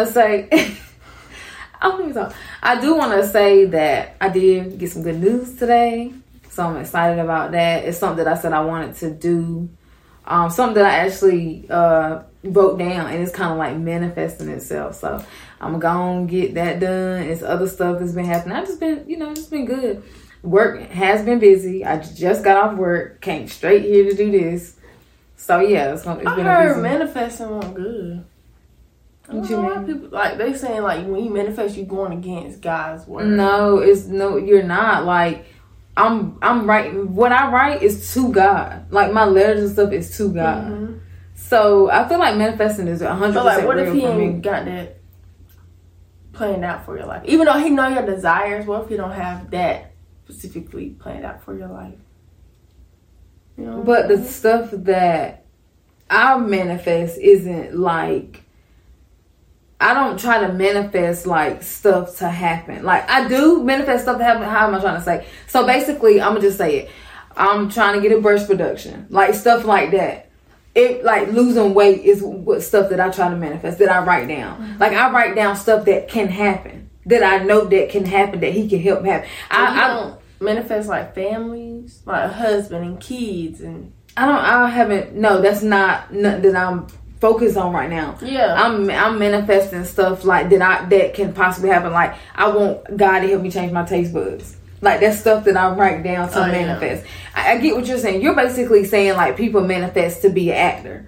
want to say, I. I do want to say that I did get some good news today, so I'm excited about that. It's something that I said I wanted to do, um, something that I actually uh, wrote down, and it's kind of like manifesting itself. So I'm gonna get that done. It's other stuff that's been happening. I've just been, you know, just been good. Work has been busy. I just got off work, came straight here to do this. So yeah, it's, it's I been heard busy. manifesting won't good. What you mean? People, like they saying like when you manifest, you going against God's word. No, it's no. You're not like. I'm. I'm writing. What I write is to God. Like my letters and stuff is to God. Mm-hmm. So I feel like manifesting is 100 But like, what if he ain't got that planned out for your life? Even though he know your desires, what if you don't have that specifically planned out for your life? You know. But the stuff that I manifest isn't like I don't try to manifest like stuff to happen. Like I do manifest stuff to happen. How am I trying to say? So basically, I'm gonna just say it. I'm trying to get a breast production, like stuff like that. It like losing weight is what stuff that I try to manifest that I write down. Mm-hmm. Like I write down stuff that can happen, that I know that can happen, that he can help happen. I, I don't manifest like families, like a husband and kids, and I don't. I haven't. No, that's not nothing that I'm focused on right now. yeah. I'm I'm manifesting stuff like that. I that can possibly happen. Like I want God to help me change my taste buds. Like that's stuff that I write down to Oh, yeah. manifest. I, I get what you're saying. You're basically saying like people manifest to be an actor.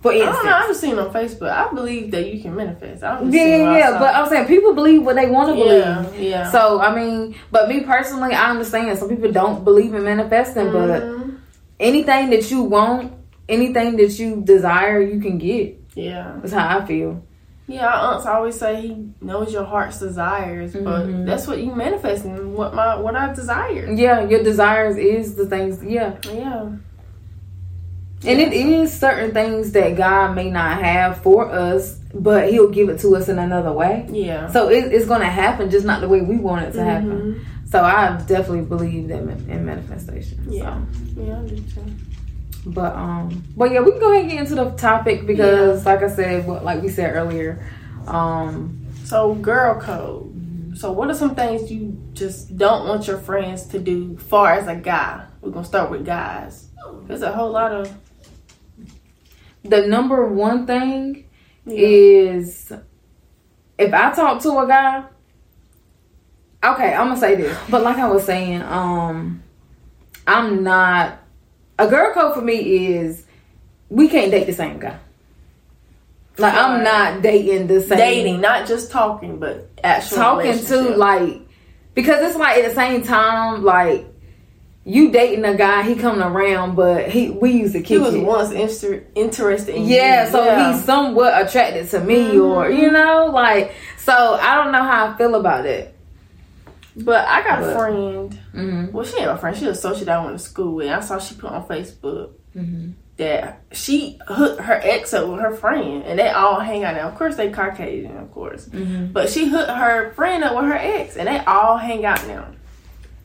For I instance. don't know. I just seen on Facebook. I believe that you can manifest. I just Yeah, seen yeah, I yeah. But I'm saying people believe what they want to believe. yeah. So I mean, but me personally, I understand some people don't believe in manifesting, but Mhm. anything that you want, anything that you desire, you can get. yeah, That's how I feel. yeah. Our aunts always say he knows your heart's desires, but that's what you manifesting. What my what I desire. Yeah, your desires is the things. Yeah, Yeah, and it is certain things that God may not have for us, but He'll give it to us in another way. yeah. So it, it's going to happen, just not the way we want it to happen. Mhm. So I definitely believe that in, in manifestation. Yeah. So. Yeah, I do too. But um, but yeah, we can go ahead and get into the topic because, like I said, what like we said earlier, um, So, girl code. So, what are some things you just don't want your friends to do, far as a guy? We're gonna start with guys. There's a whole lot of the number one thing yeah. is if I talk to a guy, okay, I'm gonna say this, but like I was saying, um, I'm not a girl code for me is we can't date the same guy. Like I'm not dating the same dating, not just talking, but actual talking to like because it's like at the same time like you dating a guy he coming around but he we used to keep he was it. once inter- interested in Yeah, you. so yeah. he's somewhat attracted to me, or Mhm. you know, like so. I don't know how I feel about it. But I got But- a friend. Mm-hmm. Well, she ain't my friend. She was associate I went to school with. I saw she put on Facebook Mm-hmm. that she hooked her ex up with her friend, and they all hang out now. Of course, they Caucasian, of course. Mm-hmm. But she hooked her friend up with her ex, and they all hang out now.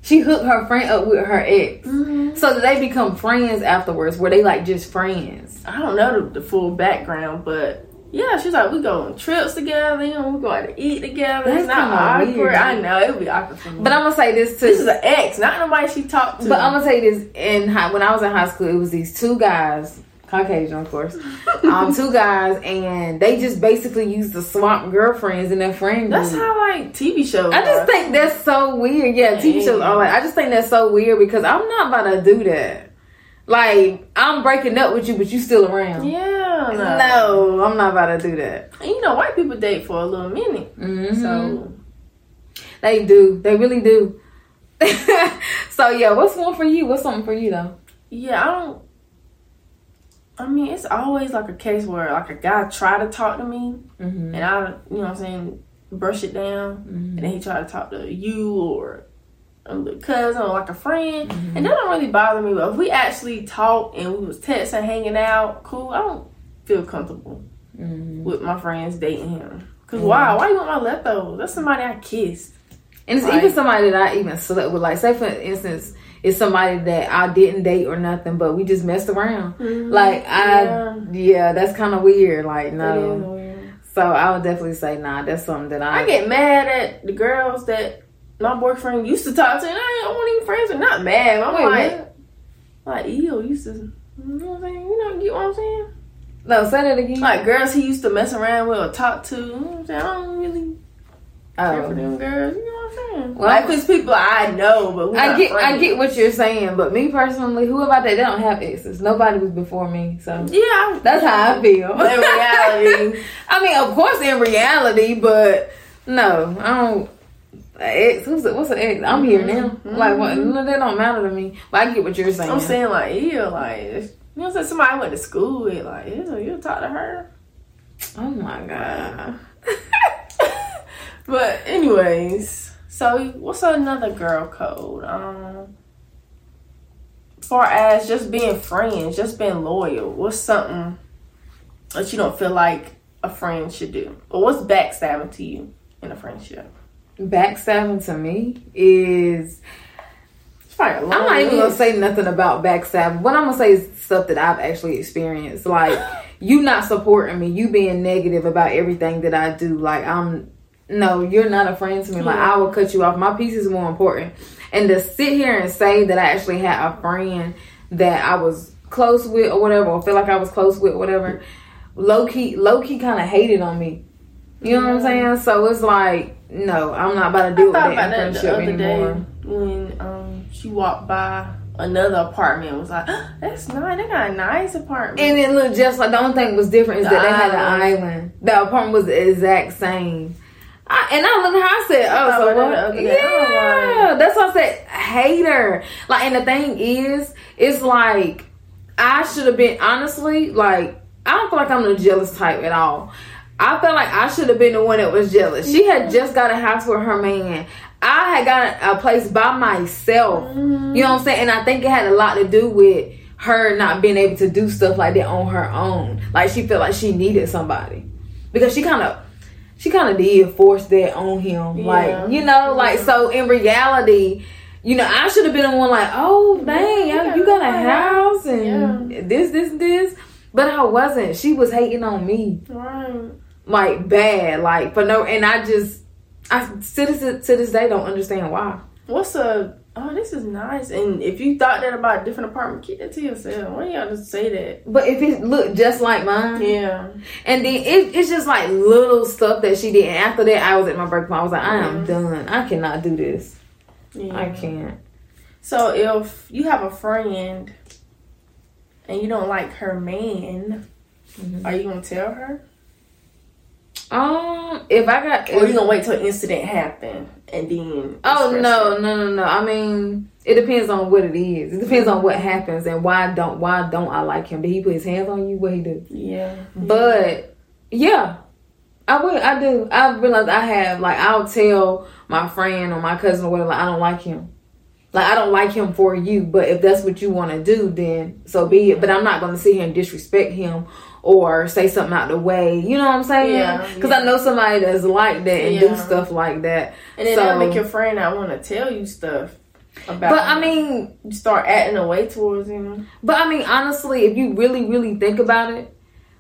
She hooked her friend up with her ex, Mm-hmm. so that they become friends afterwards. Were they like just friends? I don't know the, the full background, but yeah, she's like, we go on trips together, you know, we go out to eat together. That's it's not awkward. weird. I know it would be awkward for me. But I'm gonna say this too. this is an ex, not nobody she talked to. But I'm gonna say this in high, when I was in high school, it was these two guys, Caucasian, of course, um, two guys, and they just basically used to swap girlfriends in their friend group. That's how like TV shows. I just are. think that's so weird. Yeah, TV shows are like. I just think that's so weird because I'm not about to do that. Like I'm breaking up with you, but you still around. Yeah, no. No, I'm not about to do that. And you know, white people date for a little minute, hmm so they do. They really do. so yeah, what's one for you? What's something for you though? yeah, I don't. I mean, it's always like a case where like a guy try to talk to me, Mm-hmm. and I, you know, what I'm saying, brush it down, and then he try to talk to you or a cousin or like a friend, and that don't really bother me. But if we actually talk and we was texting, hanging out, cool, I don't feel comfortable Mm-hmm. with my friends dating him. Cause why? Why you want my leftovers? That's somebody I kissed. And it's Like- even somebody that I even slept with. Like, say for instance, it's somebody that I didn't date or nothing, but we just messed around. Like, I, yeah, Yeah. that's kind of weird. Like, no. weird. So I would definitely say nah. That's something that I I get mad at the girls that my boyfriend used to talk to, and I don't want even friends. with. not mad. I'm Wait, like, what? like ew, used to. You know what I'm saying? You know, get what I'm saying? No, say that again. Like girls he used to mess around with or talk to. You know what I'm? I don't really care for oh. them girls. You know what I'm saying? Well, like, cause people I know, but I get I get what you're saying, but me personally, who about that? They don't have exes. Nobody was before me, so Yeah, that's how I feel. in reality. I mean, of course, in reality, but no, I don't. Ex, who's it? What's an ex? I'm here now. Mhm. Like, what? No, that don't matter to me. But I get what you're saying. I'm saying like, ew, like you know saying? Somebody I went to school with, like, ew, you talk to her. oh my god. But anyways, so what's another girl code? Um, far as just being friends, just being loyal. What's something that you don't feel like a friend should do, or what's backstabbing to you in a friendship? Backstabbing to me is. It's probably a long I'm not even gonna say nothing about backstabbing. What I'm gonna say is stuff that I've actually experienced. Like you not supporting me, you being negative about everything that I do. Like I'm no, you're not a friend to me. Like. I will cut you off. My peace is more important. And to sit here and say that I actually had a friend that I was close with or whatever, or feel like I was close with, whatever, low key, low key, kind of hated on me. You know what I'm saying? So it's like, no, I'm not about to deal with that that friendship anymore. day when um she walked by another apartment. and Was like, that's nice. They got a nice apartment. And it looked just like the only thing was different is The that they had an island. The apartment was the exact same. I, and I looked at her, I said, Oh, so about that the oh, what? I Yeah. That's why I said hater. Like, and the thing is, it's like, I should have been, honestly, like, I don't feel like I'm the jealous type at all. I felt like I should have been the one that was jealous. She had just got a house with her man. I had got a place by myself. Mm-hmm. You know what I'm saying? And I think it had a lot to do with her not being able to do stuff like that on her own. Like she felt like she needed somebody. Because she kind of she kind of did force that on him. Yeah. Like, you know, like so in reality, you know, I should have been the one like, "Oh, dang, Yeah, you got a house and this this this." But I wasn't. She was hating on me right. like bad, like for no and I just I to this to this day don't understand why. What's a oh this is nice and if you thought that about a different apartment, keep that to yourself. Why y'all just say that? But if it looked just like mine, Yeah. And then it, it's just like little stuff that she did. And after that, I was at my break point. I was like, I am Mhm. done. I cannot do this. yeah. I can't. So if you have a friend and you don't like her man, Mhm. are you gonna tell her? Um, if I got, Or you gonna wait till an incident happen and then oh no, it? no, no, no. I mean, it depends on what it is. It depends on what happens and why don't why don't I like him? Did he put his hands on you? What he do? Yeah. But yeah, I will. I do. I realize I have like I'll tell my friend or my cousin or whatever. Like, I don't like him. Like I don't like him for you. But if that's what you want to do, then so be it. But I'm not going to sit here and disrespect him or say something out the way. You know what I'm saying? Yeah, Because yeah. I know somebody that's like that and do stuff like that. And then So- that'll make your friend not want to tell you stuff about But I mean, you start acting away towards him. But I mean, honestly, if you really, really think about it,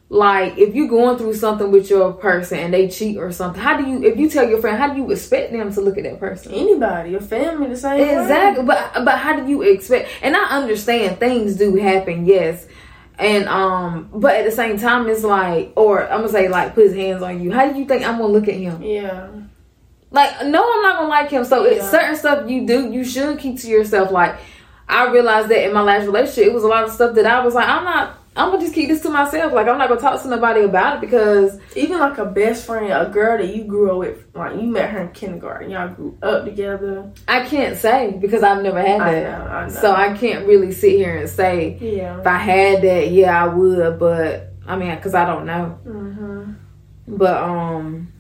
like if you're going through something with your person and they cheat or something, how do you, if you tell your friend, how do you expect them to look at that person? Anybody, your family, the same way. Exactly. But but how do you expect? And I understand things do happen, yes. And um, but at the same time, it's like, or I'm gonna say, like, put his hands on you. How do you think I'm gonna look at him? Yeah. Like, no, I'm not gonna like him. So it's certain stuff you do, you should keep to yourself. Like, I realized that in my last relationship, it was a lot of stuff that I was like, I'm not. I'm gonna just keep this to myself. Like, I'm not gonna talk to nobody about it because Even like a best friend, a girl that you grew up with, like you met her in kindergarten, y'all grew up together. I can't say because I've never had I that. know, I know. So I can't really sit here and say yeah. if I had that, yeah, I would. But I mean, because I don't know. hmm But um,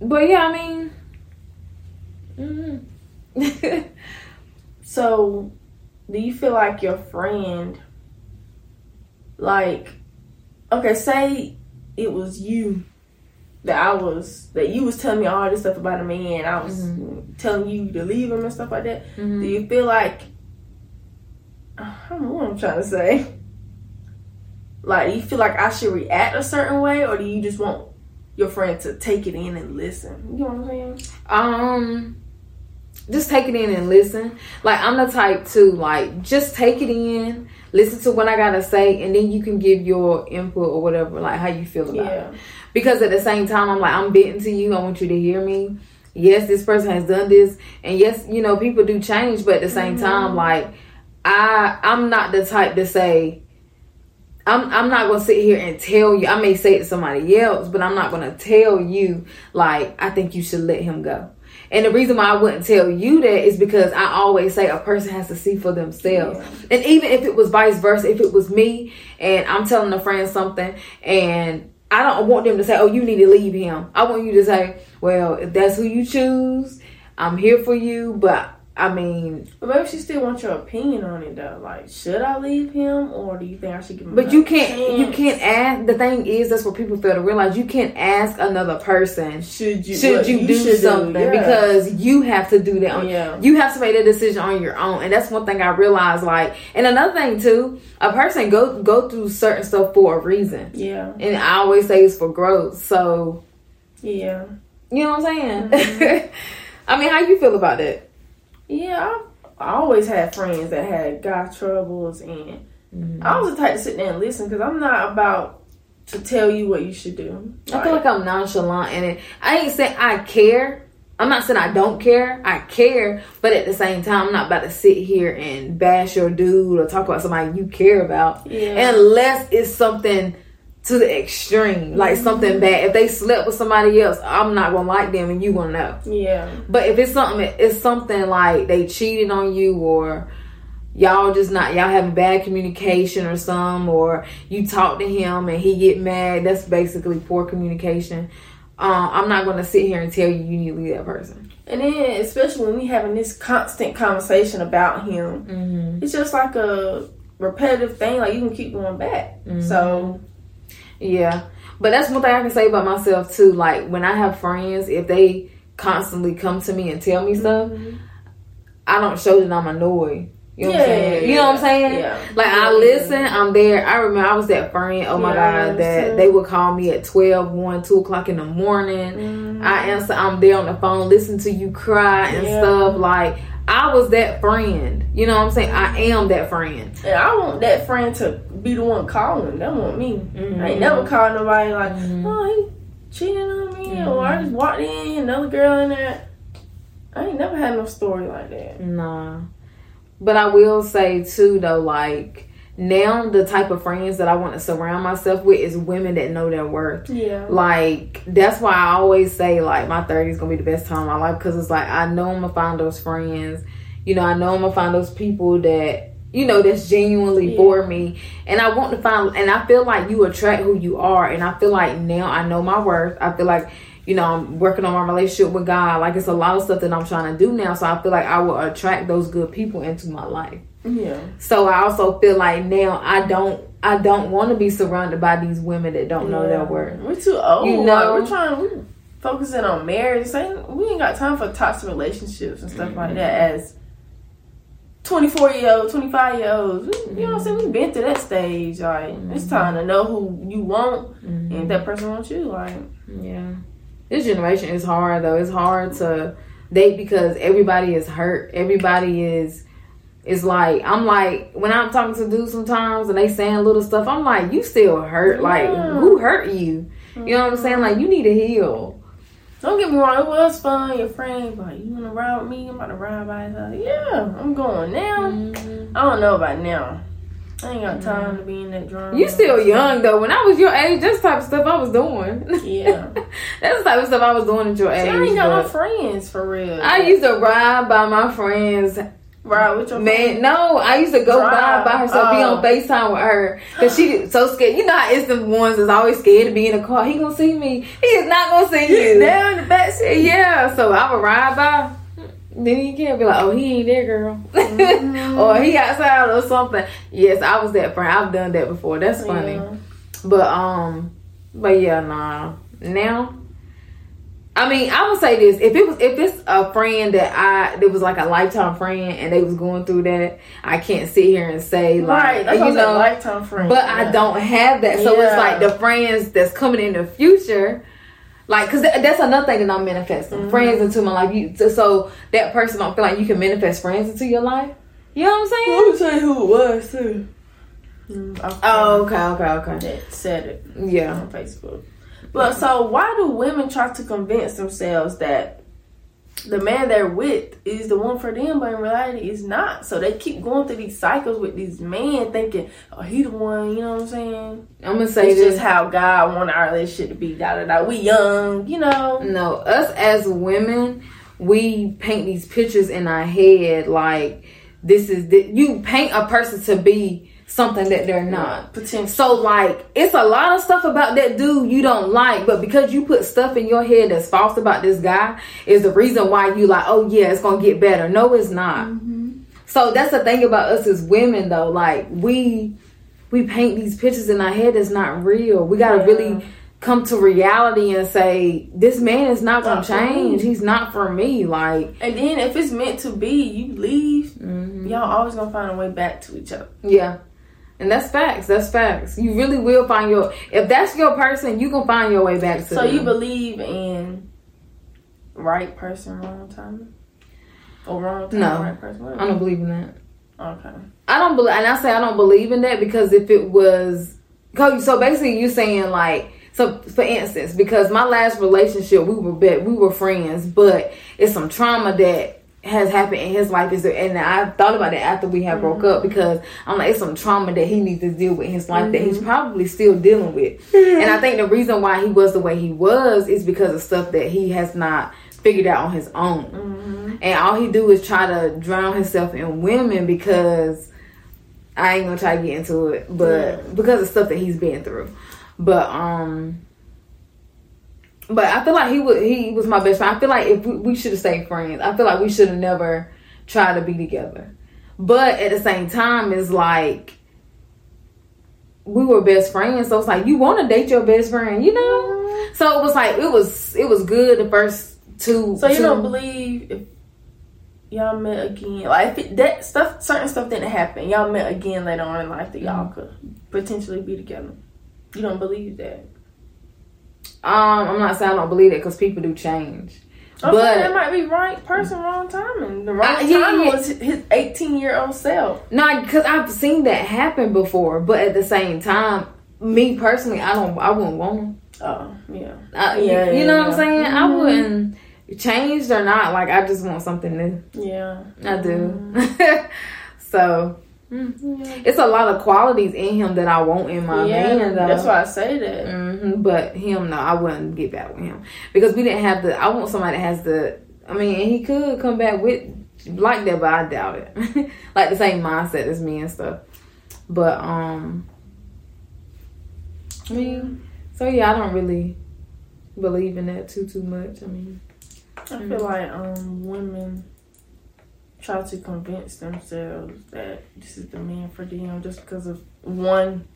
but yeah, I mean, mhm. So, do you feel like your friend, like, okay, say it was you that I was that you was telling me all this stuff about a man, I was telling you to leave him and stuff like that. Mhm. Do you feel like I don't know what I'm trying to say? Like, do you feel like I should react a certain way, or do you just want your friend to take it in and listen? You know what I'm saying? Um, just take it in and listen. Like I'm the type to like just take it in, listen to what I gotta say, and then you can give your input or whatever, like how you feel about Yeah. it. Because at the same time, I'm like I'm bitten to you. I want you to hear me. Yes, this person has done this, and yes, you know people do change, but at the same mm-hmm. time, like I I'm not the type to say. I'm, I'm not gonna sit here and tell you. I may say it to somebody else, but I'm not gonna tell you like I think you should let him go. And the reason why I wouldn't tell you that is because I always say a person has to see for themselves. And even if it was vice versa, if it was me and I'm telling a friend something and I don't want them to say, "Oh, you need to leave him." I want you to say, "Well, if that's who you choose, I'm here for you." But I mean, But maybe she still wants your opinion on it though. Like, should I leave him or do you think I should give him? But you can't. You can't ask. The thing is, that's what people fail to realize. You can't ask another person. Should you? Should what you, do should something? yeah. Because you have to do that. On, Yeah. You have to make that decision on your own, and that's one thing I realized. Like, and another thing too, a person go go through certain stuff for a reason, yeah, and I always say it's for growth. So yeah, you know what I'm saying? Mm-hmm. I mean, how you feel about that? Yeah. I, I always had friends that had guy troubles, and Mm-hmm. I was the type to sit there and listen because I'm not about to tell you what you should do. I feel like I'm nonchalant in it. I ain't saying I care. I'm not saying I don't care. I care, but at the same time, I'm not about to sit here and bash your dude or talk about somebody you care about, Yeah. unless it's something to the extreme, like something bad. If they slept with somebody else, I'm not gonna like them, and you gonna know. yeah, But if it's something, it's something like they cheated on you or y'all just not y'all having bad communication or some or you talk to him and he get mad. That's basically poor communication. Um, I'm not to sit here and tell you you need to leave that person. and then especially when we having this constant conversation about him, Mm-hmm. it's just like a repetitive thing. Like you can keep going back. Mm-hmm. So Yeah, but that's one thing I can say about myself too. Like when I have friends, if they constantly come to me and tell me stuff, I don't show that I'm annoyed. You know what I'm saying? yeah, You know what I'm saying? yeah. Like I Yeah. listen, I'm there. I remember I was that friend, oh my Yeah, god, that they would call me at 12, 1, 2 o'clock in the morning. Mm-hmm. I answer, I'm there on the phone, listen to you cry and Yeah. stuff. Like I was that friend. You know what I'm saying? I am that friend. And I want that friend to be the one calling. That want me. Mm-hmm. I ain't never called nobody like, oh, he cheating on me, Mm-hmm. or I just walked in, another girl in there. I ain't never had no story like that. Nah. But I will say too though, like now the type of friends that I want to surround myself with is women that know their worth. Yeah. Like that's why I always say like my 30s gonna be the best time of my life because it's like I know I'm gonna find those friends. You know, I know I'm gonna find those people that you know that's genuinely Yeah. for me, and I want to find. And I feel like you attract who you are, and I feel like now I know my worth. I feel like you know I'm working on my relationship with God. Like it's a lot of stuff that I'm trying to do now, so I feel like I will attract those good people into my life. Yeah. So I also feel like now I don't I don't want to be surrounded by these women that don't know their worth. We're too old. You know? know, we're trying. we're focusing on marriage. Saying we ain't got time for toxic relationships and stuff like that. As twenty four year old, twenty five year olds, you know what I'm mm-hmm. saying? We've been to that stage. Like it's mm-hmm. time to know who you want and if mm-hmm. that person wants you. Like Yeah. This generation is hard though. It's hard to date because everybody is hurt. Everybody is is like I'm like when I'm talking to dudes sometimes and they saying little stuff, I'm like, you still hurt. Like Yeah. who hurt you? You know what I'm saying? Like you need to heal. Don't get me wrong, it was fun. Your friend, like you wanna ride with me? I'm about to ride by. Like, yeah, I'm going now. Mm-hmm. I don't know about now. I ain't got time to be in that drama. You still young though. When I was your age, that's the type of stuff I was doing. Yeah. that's the type of stuff I was doing at your See, age. I ain't got no friends for real. I used to ride by my friends ride with your Man, no, I used to go Drive. by by herself, so be Oh. on FaceTime with her. Cause she so scared. You know how it's the ones that's always scared to be in the car. He gonna see me. He is not gonna see you. down in the back seat. Yeah, so I would ride by. Then he can't be like, oh, he ain't there, girl. Mm-hmm. or he outside or something. Yes, I was that friend. I've done that before. That's funny. Yeah. But um, but yeah, nah. Now, I mean, I would say this: if it was, if it's a friend that I, that was like a lifetime friend, and they was going through that, I can't sit here and say like, Right, that's you what know, lifetime friend. but I don't have that. So it's like the friends that's coming in the future. Like, cause that's another thing that I'm manifesting. Mm-hmm. Friends into my life. You, so, so that person don't feel like you can manifest friends into your life. You know what I'm saying? Let me tell you who it was too. Mm, okay. Oh, okay, okay, okay. that said it Yeah. on Facebook. But so why do women try to convince themselves that the man they're with is the one for them, but in reality it's not? So they keep going through these cycles with these men thinking, oh, he the one, you know what I'm saying? I'm gonna say It's this. just how God wanted our relationship to be, da da da. We young, you know. No, us as women, we paint these pictures in our head like this is the, you paint a person to be something that they're not. Potential. So like it's a lot of stuff about that dude you don't like, but because you put stuff in your head that's false about this guy is the reason why you like, oh yeah, it's gonna get better. No, it's not. So that's the thing about us as women though, like we we paint these pictures in our head that's not real. We gotta Yeah. really come to reality and say, This man is not gonna Not change. He's not for me. Like And then if it's meant to be, you leave. mhm. Y'all always gonna find a way back to each other. Yeah. And that's facts. That's facts. You really will find your if that's your person, you can find your way back to So them. you believe in right person, wrong time, or wrong time, No. right person? I don't believe in that. Okay. I don't believe, and I say I don't believe in that because if it was, so basically you saying like, so for instance, because my last relationship we were be, we were friends, but it's some trauma that has happened in his life is and I thought about it after we had broke mm-hmm. up because I'm like it's some trauma that he needs to deal with in his life that he's mm-hmm. probably still dealing with. Mm-hmm. And I think the reason why he was the way he was is because of stuff that he has not figured out on his own. And all he do is try to drown himself in women because I ain't gonna try to get into it, but because of stuff that he's been through. But um but I feel like he was he was my best friend. I feel like if we, we should have stayed friends. I feel like we should have never tried to be together. But at the same time, it's like we were best friends, so it's like you want to date your best friend, you know. So it was like it was it was good the first two. So you two- don't believe if y'all met again, like if it, that stuff, certain stuff didn't happen. Y'all met again later on in life that y'all mm-hmm. could potentially be together. You don't believe that. Um, I'm not saying I don't believe it because people do change. Okay, But- that might be right person, wrong timing. The wrong Uh, yeah, time yeah. was his 18 year old self. No, because I've seen that happen before, but at the same time, me personally, I don't, I wouldn't want them. Oh, yeah. I, Yeah, you yeah, know what I'm saying? I Mhm. wouldn't changed or not. Like I just want something new. Yeah. I do. so mm, it's a lot of qualities in him that I want in my yeah, man. Though. that's why I say that. hmm But him, no, I wouldn't get back with him because we didn't have the. I want somebody that has the. I mean, he could come back with like that, but I doubt it. like the same mindset as me and stuff. But um, I mean, so yeah, I don't really believe in that too too much. I mean, I feel like um women try to convince themselves that this is the man for them just because of one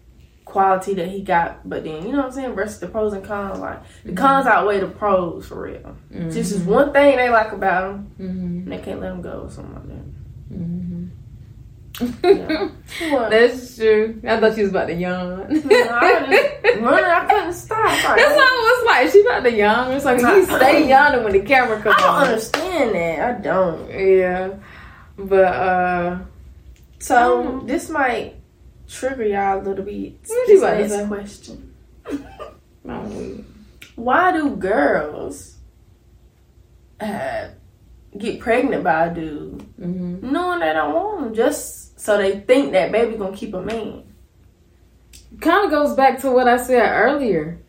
quality that he got. But then you know what I'm saying versus the pros and cons. Like the cons outweigh the pros for real. This is one thing they like about him, hmm and they can't let him go or something like that. hmm Yeah. That's true. I thought she was about to yawn. I just running, I couldn't stop. Like, That's how it was like. She about to yawn. It's like you stay yawning when the camera comes I don't on. understand that. I don't. Yeah, but uh, So Mm. this might trigger y'all a little bit. What This question: Why do girls uh, get pregnant by a dude mm-hmm. knowing they don't want him, just so they think that baby gonna keep a man? kind of goes back to what I said earlier.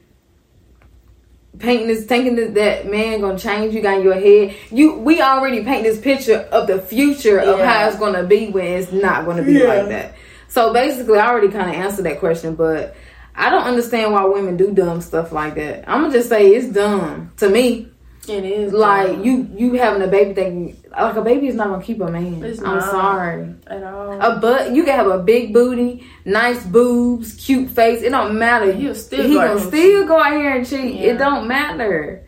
Painting this, thinking that that man gonna change you got in your head. You, we already paint this picture of the future of how it's gonna be when it's not gonna be Yeah. like that. So basically, I already kind of answered that question, but I don't understand why women do dumb stuff like that. I'm gonna just say it's dumb to me. It is Like dumb you, you having a baby thinking like a baby is not gonna keep a man. It's I'm sorry. at all. A butt, you can have a big booty, nice boobs, cute face. It don't matter. He'll still he gonna still go out here and cheat. Yeah. It don't matter.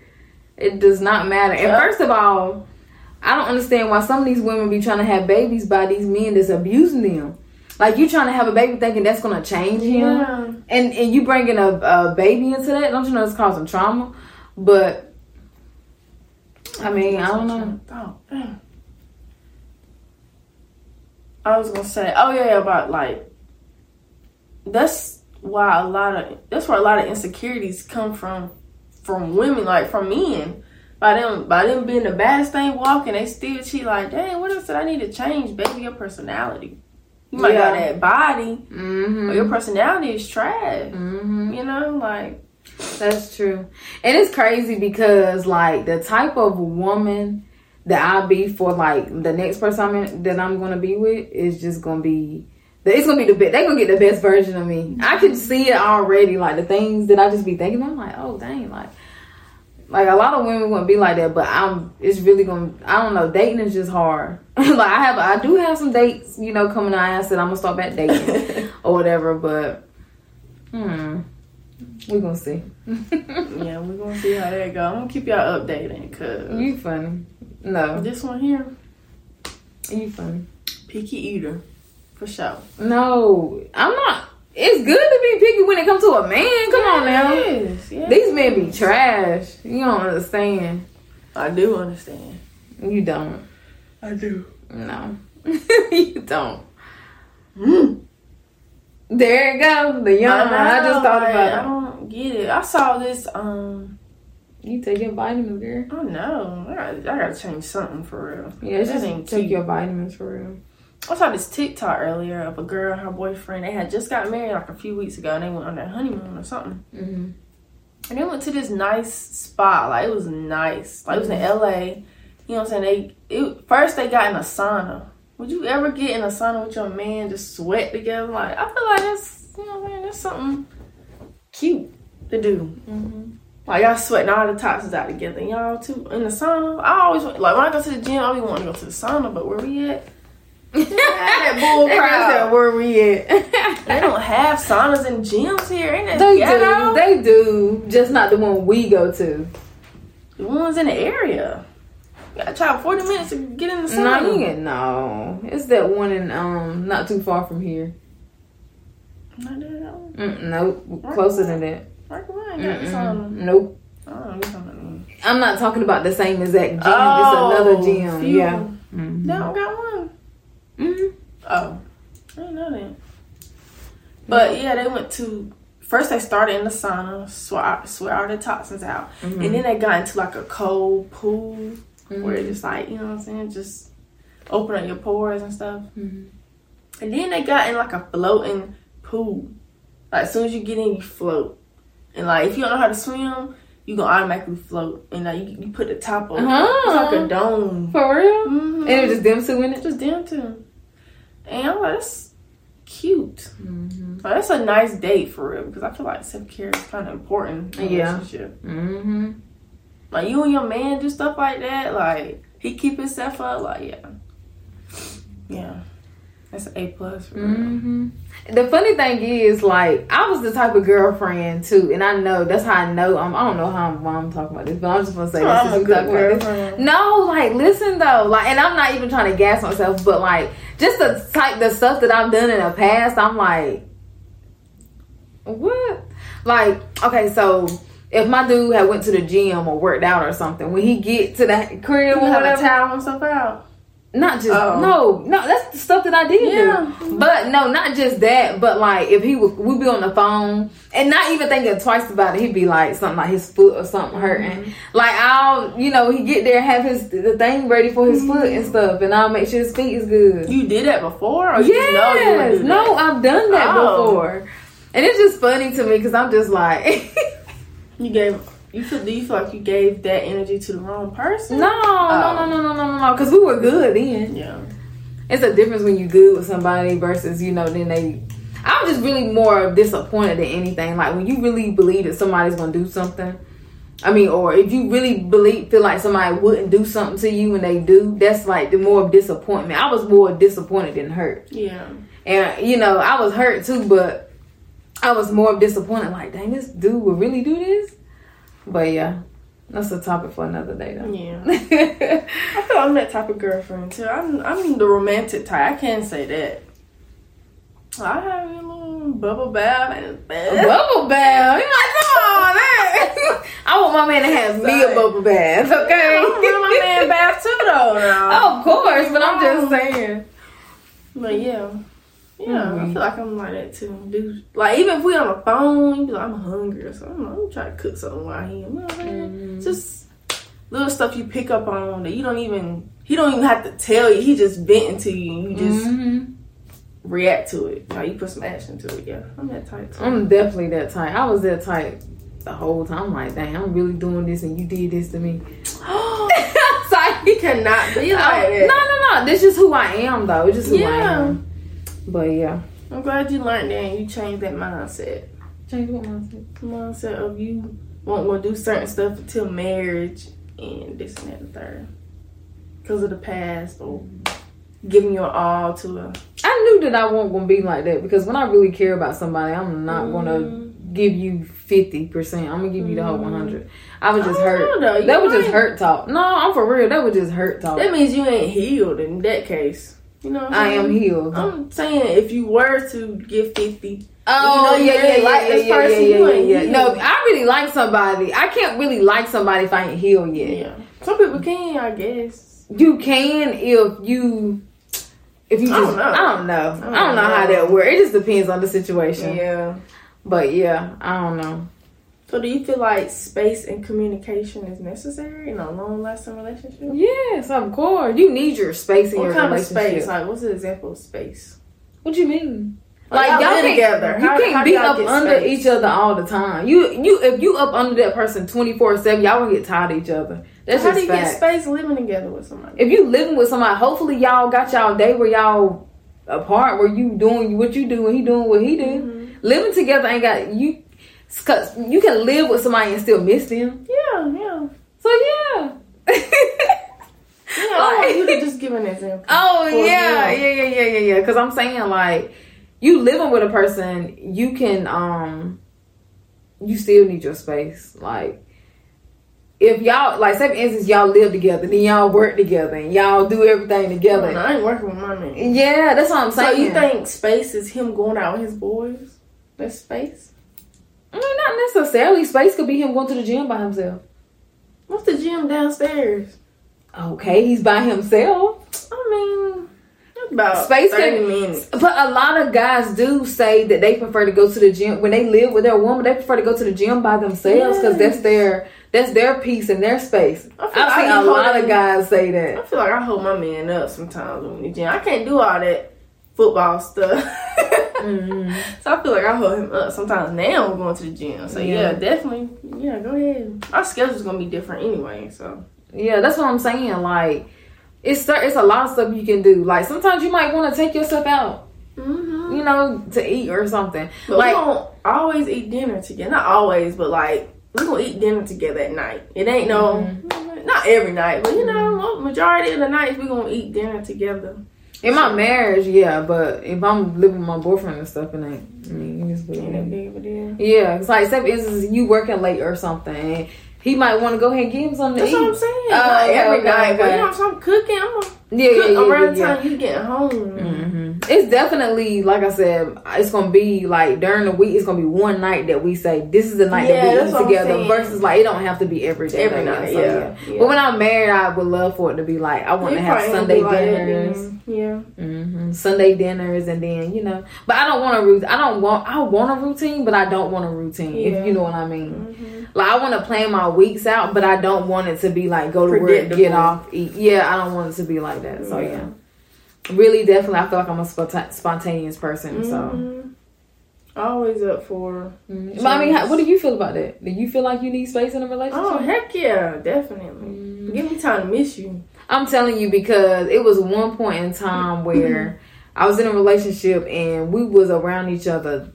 It does not matter. And first of all, I don't understand why some of these women be trying to have babies by these men that's abusing them. Like you trying to have a baby thinking that's gonna change him, yeah. and and you bringing a, a baby into that. Don't you know it's causing trauma? But I mean, I don't know. Oh. I was gonna say, oh yeah, about like that's why a lot of that's where a lot of insecurities come from from women, like from men. By them by them being the baddest thing walking, they still cheat like, dang, what else did I need to change, baby? Your personality. You might got that body, Mm-hmm. but your personality is trash. mm-hmm. You know, like That's true. And it's crazy because like the type of woman that I'll be for like the next person I'm in, that I'm gonna be with is just gonna be it's gonna be the best they're gonna get the best version of me. I can see it already, like the things that I just be thinking, I'm like, oh dang, like like a lot of women wouldn't be like that, but I'm it's really gonna I don't know, dating is just hard. like I have I do have some dates, you know, coming out I said I'm gonna start back dating or whatever, but hmm. We're gonna see. yeah, we're gonna see how that go. I'm gonna keep y'all updated, cause You funny. No, this one here, you funny. picky eater, for sure. No, I'm not. It's good to be picky when it comes to a man. Come on now. Yes, yes. These men be trash. You don't understand. I do understand. You don't. I do. No. you don't. Mm. There you go. The young one. I just thought about it. I don't get it. I saw this. Um. You take your vitamins, girl. I know. I gotta, I gotta change something for real. Yeah, it's That just take your vitamins for real. I saw this TikTok earlier of a girl and her boyfriend. They had just got married like a few weeks ago, and they went on their honeymoon or something. Mm-hmm. And they went to this nice spot. Like it was nice. Like it was in. LA. You know what I'm saying? They it, first they got in a sauna. Would you ever get in a sauna with your man just sweat together? Like I feel like that's you know what I'm saying. That's something cute to do. Mm-hmm. Like y'all sweating all the toxins out together. Y'all too in the sauna. I always like when I go to the gym, I be wanting to go to the sauna. But where we at? that bull crowd. where we at? They don't have saunas and gyms here. Ain't They ghetto? do. They do. Just not the one we go to. The ones in the area. Gotta travel 40 minutes to get in the No, sauna. you ain't no. It's that one in um not too far from here. Not no. Mm, nope, closer than that. I sauna. Nope. I don't know what you're talking about. I'm not talking about the same exact gym. Oh, it's another gym. few. Yeah. They Mm-hmm. don't got one. Mm-hmm. Oh, I didn't know that. But yeah, they went to. First, they started in the sauna, sweat, sweat all the toxins out, Mm-hmm. and then they got into like a cold pool where Mm-hmm. it's just like you know what I'm saying, just open up your pores and stuff. Mhm. And then they got in like a floating pool. Like as soon as you get in, you float, and like if you don't know how to swim, you gonna automatically float, and like you, you put the top on. Uh-huh. It's like a dome. For real? Mhm. And it was just them two in it. just them two. And I'm like, that's cute. Mm-hmm. Like, that's a nice date for real because I feel like self care is kind of important in a Yeah. relationship. Mm-hmm. Like you and your man do stuff like that. Like he keep himself up. Like yeah, yeah, that's an A plus. Mm-hmm. The funny thing is, like, I was the type of girlfriend too, and I know that's how I know. I'm, I don't know how I'm, why I'm talking about this, but I'm just gonna say Oh, this. I'm a good girlfriend. No, like listen though, like, and I'm not even trying to gas myself, but like, just the type, the stuff that I've done in the past, I'm like, what? Like, okay, so if my dude had went to the gym or worked out or something, when he get to that crib or have whatever, towel himself out. not just Oh. no, no, that's the stuff that I did Yeah. do. But no, not just that, but like if he would, we'd be on the phone and not even thinking twice about it, he'd be like something like his foot or something hurting. Mm-hmm. Like I'll, you know, he get there have his the thing ready for his foot and stuff, and I'll make sure his feet is good. You did that before, or you know Yes, no. I've done that Oh. before, and it's just funny to me because I'm just like, You gave you feel do you feel like you gave that energy to the wrong person? No, oh. no, no, no, no, no, no, because we were good then. Yeah, it's a difference when you good with somebody versus you know then they. I'm just really more disappointed than anything. Like when you really believe that somebody's gonna do something. I mean, or if you really believe feel like somebody wouldn't do something to you and they do, that's like the more disappointment. I was more disappointed than hurt. Yeah, and you know I was hurt too, but i was more disappointed like dang this dude would really do this but yeah that's a topic for another day though Yeah. I feel I'm that type of girlfriend too. I'm I'm the romantic type. I can't say that. I have a little bubble bath and Bubble bath. You like, come on, man. I want my man to have me a bubble bath, okay? I'm gonna my man a bath too though. Now. Oh, of course, but I'm just saying. But yeah. Yeah, I Mhm. feel like I'm like that too. Dude, like even if we on the phone, you be like, I'm hungry or something. I'm trying to cook something while he, you know what I'm saying? Mhm. Just little stuff you pick up on that you don't even he don't even have to tell you. He just venting to you. and You just Mhm. react to it. Like you put some action to it. Yeah, I'm that type too. I'm definitely that type. I was that type the whole time. I'm like, dang, I'm really doing this, and you did this to me. Sorry. you cannot be like that. no, no, no. This is who I am, though. It's just who I am. But yeah, I'm glad you learned that and you changed that mindset. change what mindset. Mindset of you won't want to do certain stuff until marriage and this and that and the third. Because of the past or giving your all to a I knew that I wasn't gonna be like that because when I really care about somebody, I'm not gonna Mm. give you fifty percent. I'm gonna give you the whole Mm. one hundred. I was just I hurt. know, That was just hurt talk. No, I'm for real. That was just hurt talk. That means you ain't healed in that case. You know I'm I am healed. I'm saying if you were to give 50, Oh You know you yeah, yeah, really yeah, like yeah, this yeah, person, yeah, you yeah, ain't yeah. No, I really like somebody. I can't really like somebody if I ain't healed yet. yeah. Some people can, I guess. You can if you if you I just don't know. I don't know. I I don't, don't know how that works. It just depends on the situation. Yeah. But yeah, I don't know. So do you feel like space and communication is necessary in a long lasting relationship? Yes, of course. You need your space in What your kind of space? Like what's an example of space? What do you mean? Like, y'all can't- together. You How- can't how be up under space? each other all the time. You you if you up under that person twenty four seven, y'all gonna get tired of each other. That's How just do you fact. get space living together with somebody? if you living with somebody, hopefully y'all got y'all day where y'all apart, where you doing what you do and he doing what he do. Mhm. Living together ain't got you. Cause you can live with somebody and still miss them. Yeah, yeah. So yeah. Yeah, I you just give an example. Oh yeah, yeah, yeah, yeah, yeah, yeah. Because I'm saying like, you living with a person, you can um, you still need your space. Like, if y'all like, say for instance, y'all live together, then y'all work together, and y'all do everything No, together. I ain't working with my man. Yeah, that's what I'm saying. So you think space is him going out with his boys? That's space. I not necessarily. Space could be him going to the gym by himself. What's the gym downstairs? Okay, he's by himself. I mean, about Space thirty can- minutes. But a lot of guys do say that they prefer to go to the gym when they live with their woman. They prefer to go to the gym by themselves because that's their that's their peace and their space. I've like seen a lot of guys say that. I feel like I hold my man up sometimes when we gym. I can't do all that football stuff. Mhm. So I feel like I hold him up sometimes now going to the gym. So yeah, Yeah. definitely. Yeah, go ahead. Our schedule's gonna be different anyway, so Yeah, that's what I'm saying. Like it's it's a lot of stuff you can do. Like sometimes you might want to take yourself out, mm-hmm. you know, to eat or something. But Like- we don't always eat dinner together. Not always, but like we gonna eat dinner together at night. It ain't no Mm-hmm. not every night, but you know, majority of the nights we gonna eat dinner together. In my marriage, yeah, but if I'm living with my boyfriend and stuff, and ain't. I mean, it's what it Ain't that is. big of a deal. Yeah, it's like for instance, you working late or something, he might want to go ahead and give him something That's what. I'm saying. Oh, Not okay, every okay, night, but okay. you know, I'm cooking, I'm gonna Yeah, yeah, yeah, around yeah, the time you get home. hmm It's definitely like I said, it's gonna be like during the week. It's gonna be one night that we say this is the night that we eat together. Versus like it don't have to be every day. Every night, so, yeah. But when I'm married, I would love for it to be like I want to have Sunday do like that dinners. then. Yeah. hmm Sunday dinners, and then you know. But I don't want a routine. I don't want. I want a routine, but I don't want a routine. If you know what I mean. hmm Like I want to plan my weeks out, but I don't want it to be like go to work, get off, eat. Yeah, I don't want it to be like that. So Yeah. yeah, really, definitely, I feel like I'm a sponta- spontaneous person. So, Mhm. Always up for. Mhm. I mean, how, what do you feel about that? Do you feel like you need space in a relationship? Oh heck yeah, definitely. Mm. Give me time to miss you. I'm telling you because it was one point in time where I was in a relationship and we was around each other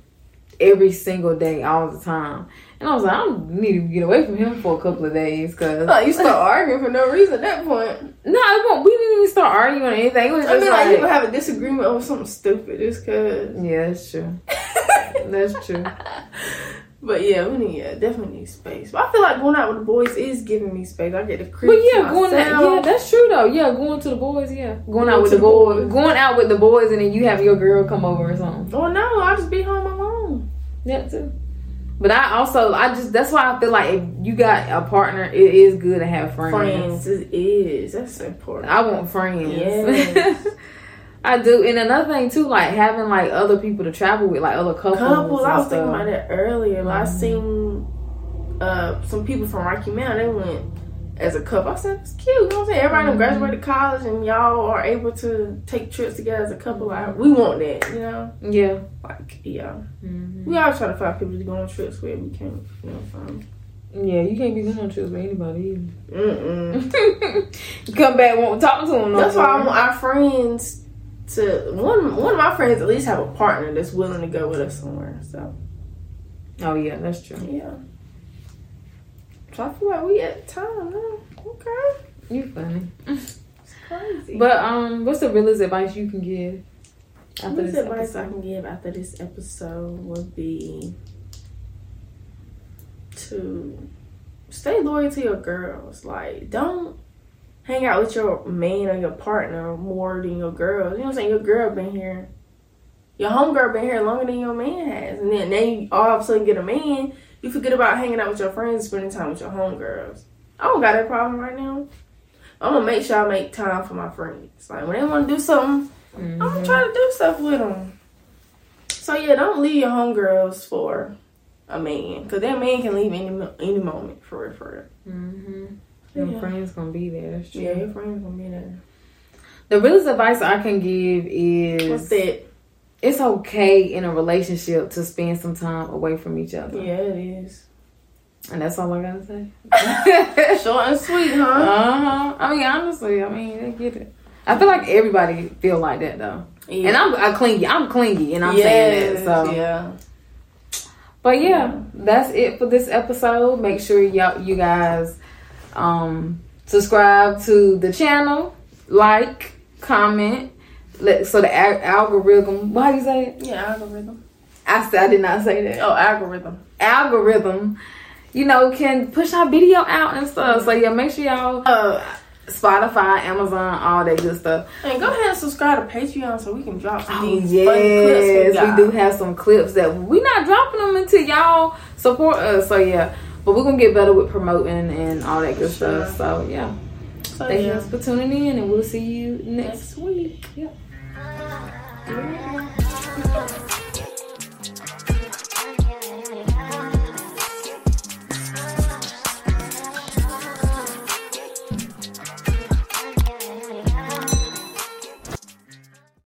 every single day, all the time. And I was like, I need to get away from him for a couple of days because Oh, you start arguing for no reason at that point. No, it won't. We didn't even start arguing or anything. It was I just mean, like, like, you have a disagreement over something stupid just cause. yeah, that's true. That's true. But yeah, we need yeah, definitely need space. But I feel like going out with the boys is giving me space. I get the crib. But yeah, going out, yeah, that's true though. Yeah, going to the boys, yeah, going Going out with the the boys, boys. going out with the boys, and then you have your girl come over or something. Oh no, I'll just be home alone. Yeah, too. But I also, I just that's why I feel like if you got a partner, it is good to have friends. Friends, it is. That's important. I want friends. Yes. I do, and another thing too, like having like other people to travel with, like other couples. Couples, I was stuff. thinking about that earlier. Like, I Mhm. seen uh, some people from Rocky Mountain. They went as a couple. I said it's cute. You know what I'm saying? Everybody Mhm. graduated college, and y'all are able to take trips together as a couple. Like, we want that. You know, Yeah. like yeah. Mhm. We always try to find people to go on trips with. We can't, you know, find. Yeah, you can't be going on trips with anybody either. you come back, won't talk to them. No That's why I want our friends to one. One of my friends at least have a partner that's willing to go with us somewhere. So Oh yeah, that's true. yeah. So I feel like we at time now. Okay, You funny. it's crazy. But um, what's the realest advice you can give after What's this advice I can give after this episode would be to stay loyal to your girls. Like, don't hang out with your man or your partner more than your girls. You know what I'm saying? Your girl been here. Your homegirl been here longer than your man has. And then, then you all of a sudden get a man, you forget about hanging out with your friends, spending time with your homegirls. I don't got that problem right now. I'm gonna make sure I make time for my friends. Like when they want to do something, I'm gonna try to do stuff with them. So yeah, don't leave your homegirls for a man, cause that man can leave any any moment for real, for real. Mm-hmm. Your Yeah. friends gonna be there. That's true. yeah, your friends gonna be there. The realest advice I can give is What's that? It's okay in a relationship to spend some time away from each other. Yeah, it is. And that's all I gotta say. Short and sweet, huh? Uh-huh. I mean, honestly, I mean, they get it. I feel like everybody feel like that though. Yeah. And I'm I clingy. I'm clingy, and I'm saying that. So, yeah. but yeah, that's it for this episode. Make sure y'all, you guys, um, subscribe to the channel, like, comment. Let so the al- algorithm. Why do you say it? Yeah, algorithm. I said I did not say that. Oh, algorithm. Algorithm. You know, can push our video out and stuff. So yeah, make sure y'all uh Spotify, Amazon, all that good stuff. And go ahead and subscribe to Patreon so we can drop some Oh these yes, clips we, we do have some clips that we not dropping them until y'all support us. So yeah, but we're gonna get better with promoting and all that good Sure. stuff. So yeah, So thank yeah, you for tuning in, and we'll see you next. next week. Yeah. Yeah. Thank you.